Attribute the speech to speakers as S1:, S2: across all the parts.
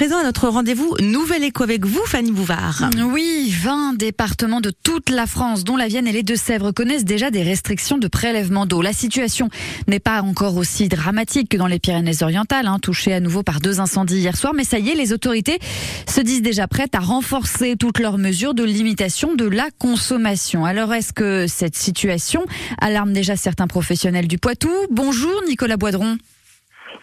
S1: présent à notre rendez-vous Nouvelle Éco avec vous, Fanny Bouvard.
S2: Oui, 20 départements de toute la France, dont la Vienne et les Deux-Sèvres, connaissent déjà des restrictions de prélèvement d'eau. La situation n'est pas encore aussi dramatique que dans les Pyrénées-Orientales, hein, touchées à nouveau par deux incendies hier soir, mais ça y est, les autorités se disent déjà prêtes à renforcer toutes leurs mesures de limitation de la consommation. Alors, est-ce que cette situation alarme déjà certains professionnels du Poitou? Bonjour, Nicolas Boidron.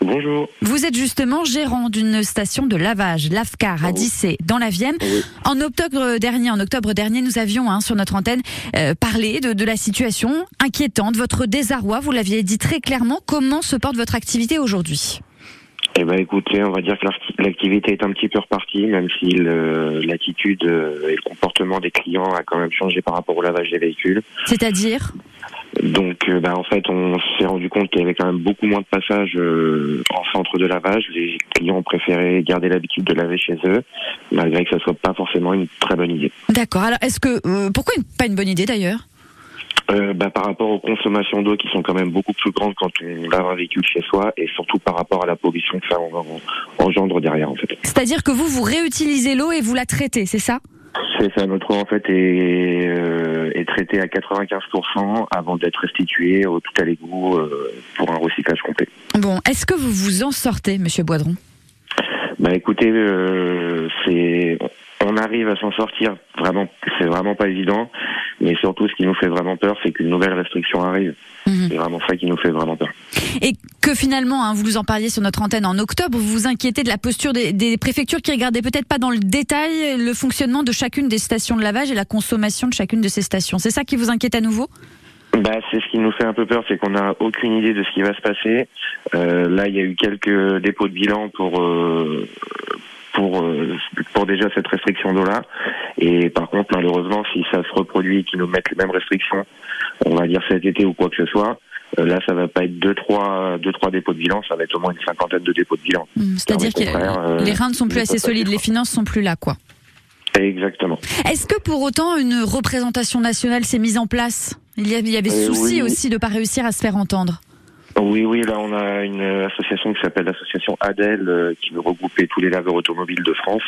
S3: Bonjour.
S2: Vous êtes justement gérant d'une station de lavage, l'AFCAR, à Dissé, dans la Vienne. En octobre dernier, en octobre dernier, nous avions hein, sur notre antenne euh, parlé de, de, la situation inquiétante, votre désarroi. Vous l'aviez dit très clairement. Comment se porte votre activité aujourd'hui?
S3: Eh ben, écoutez, on va dire que l'activité est un petit peu repartie, même si l'attitude euh, et le comportement des clients a quand même changé par rapport au lavage des véhicules.
S2: C'est-à-dire?
S3: Donc, euh, bah, en fait, on s'est rendu compte qu'il y avait quand même beaucoup moins de passages euh, en centre de lavage. Les clients ont préféré garder l'habitude de laver chez eux, malgré que ce soit pas forcément une très bonne idée.
S2: D'accord. Alors, est-ce que euh, pourquoi pas une bonne idée d'ailleurs?
S3: Bah, par rapport aux consommations d'eau qui sont quand même beaucoup plus grandes quand on lave un véhicule chez soi et surtout par rapport à la pollution que ça engendre derrière en fait.
S2: C'est-à-dire que vous vous réutilisez l'eau et vous la traitez, c'est ça?
S3: C'est ça, notre eau en fait est, euh, est traitée à 95% avant d'être restituée au tout à l'égout euh, pour un recyclage complet.
S2: Bon, est-ce que vous vous en sortez, Monsieur Boidron
S3: Bah écoutez, euh, c'est on arrive à s'en sortir vraiment, c'est vraiment pas évident. Mais surtout, ce qui nous fait vraiment peur, c'est qu'une nouvelle restriction arrive. Mhm. C'est vraiment ça qui nous fait vraiment peur.
S2: Et que finalement, hein, vous nous en parliez sur notre antenne en octobre, vous vous inquiétez de la posture des, des préfectures qui regardaient peut-être pas dans le détail le fonctionnement de chacune des stations de lavage et la consommation de chacune de ces stations. C'est ça qui vous inquiète à nouveau?
S3: Bah, c'est ce qui nous fait un peu peur, c'est qu'on n'a aucune idée de ce qui va se passer. Euh, là, il y a eu quelques dépôts de bilan pour euh, pour euh, pour déjà cette restriction d'eau là. Et par contre, malheureusement, si ça se reproduit et qu'ils nous mettent les mêmes restrictions, on va dire cet été ou quoi que ce soit, euh, là, ça va pas être deux trois deux trois dépôts de bilan, ça va être au moins une cinquantaine de dépôts de bilan.
S2: Mmh, c'est-à-dire que euh, les reins ne sont plus assez solides, les finances sont plus là, quoi.
S3: Exactement.
S2: Est-ce que pour autant une représentation nationale s'est mise en place? Il y avait, il y avait souci aussi de ne pas réussir à se faire entendre.
S3: Oui, oui, là on a une association qui s'appelle l'association ADEL euh, qui veut regrouper tous les laveurs automobiles de France,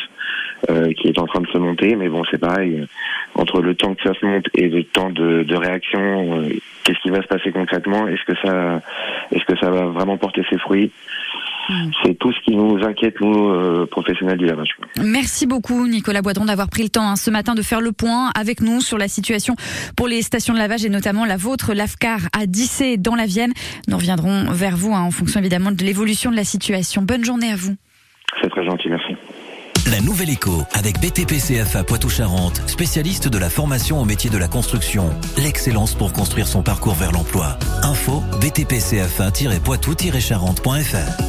S3: euh, qui est en train de se monter, mais bon c'est pareil, entre le temps que ça se monte et le temps de, de réaction, euh, qu'est-ce qui va se passer concrètement? Est-ce que ça, est-ce que ça va vraiment porter ses fruits? C'est tout ce qui nous inquiète, nous, euh, professionnels du lavage.
S2: Merci beaucoup, Nicolas Boidron, d'avoir pris le temps hein, ce matin de faire le point avec nous sur la situation pour les stations de lavage et notamment la vôtre, l'AFCAR, à Dissé, dans la Vienne. Nous reviendrons vers vous hein, en fonction évidemment de l'évolution de la situation. Bonne journée à vous.
S3: C'est très gentil, merci.
S4: La nouvelle écho avec BTP CFA Poitou-Charentes, spécialiste de la formation au métier de la construction. L'excellence pour construire son parcours vers l'emploi. Info BTP CFA-poitou-charentes.fr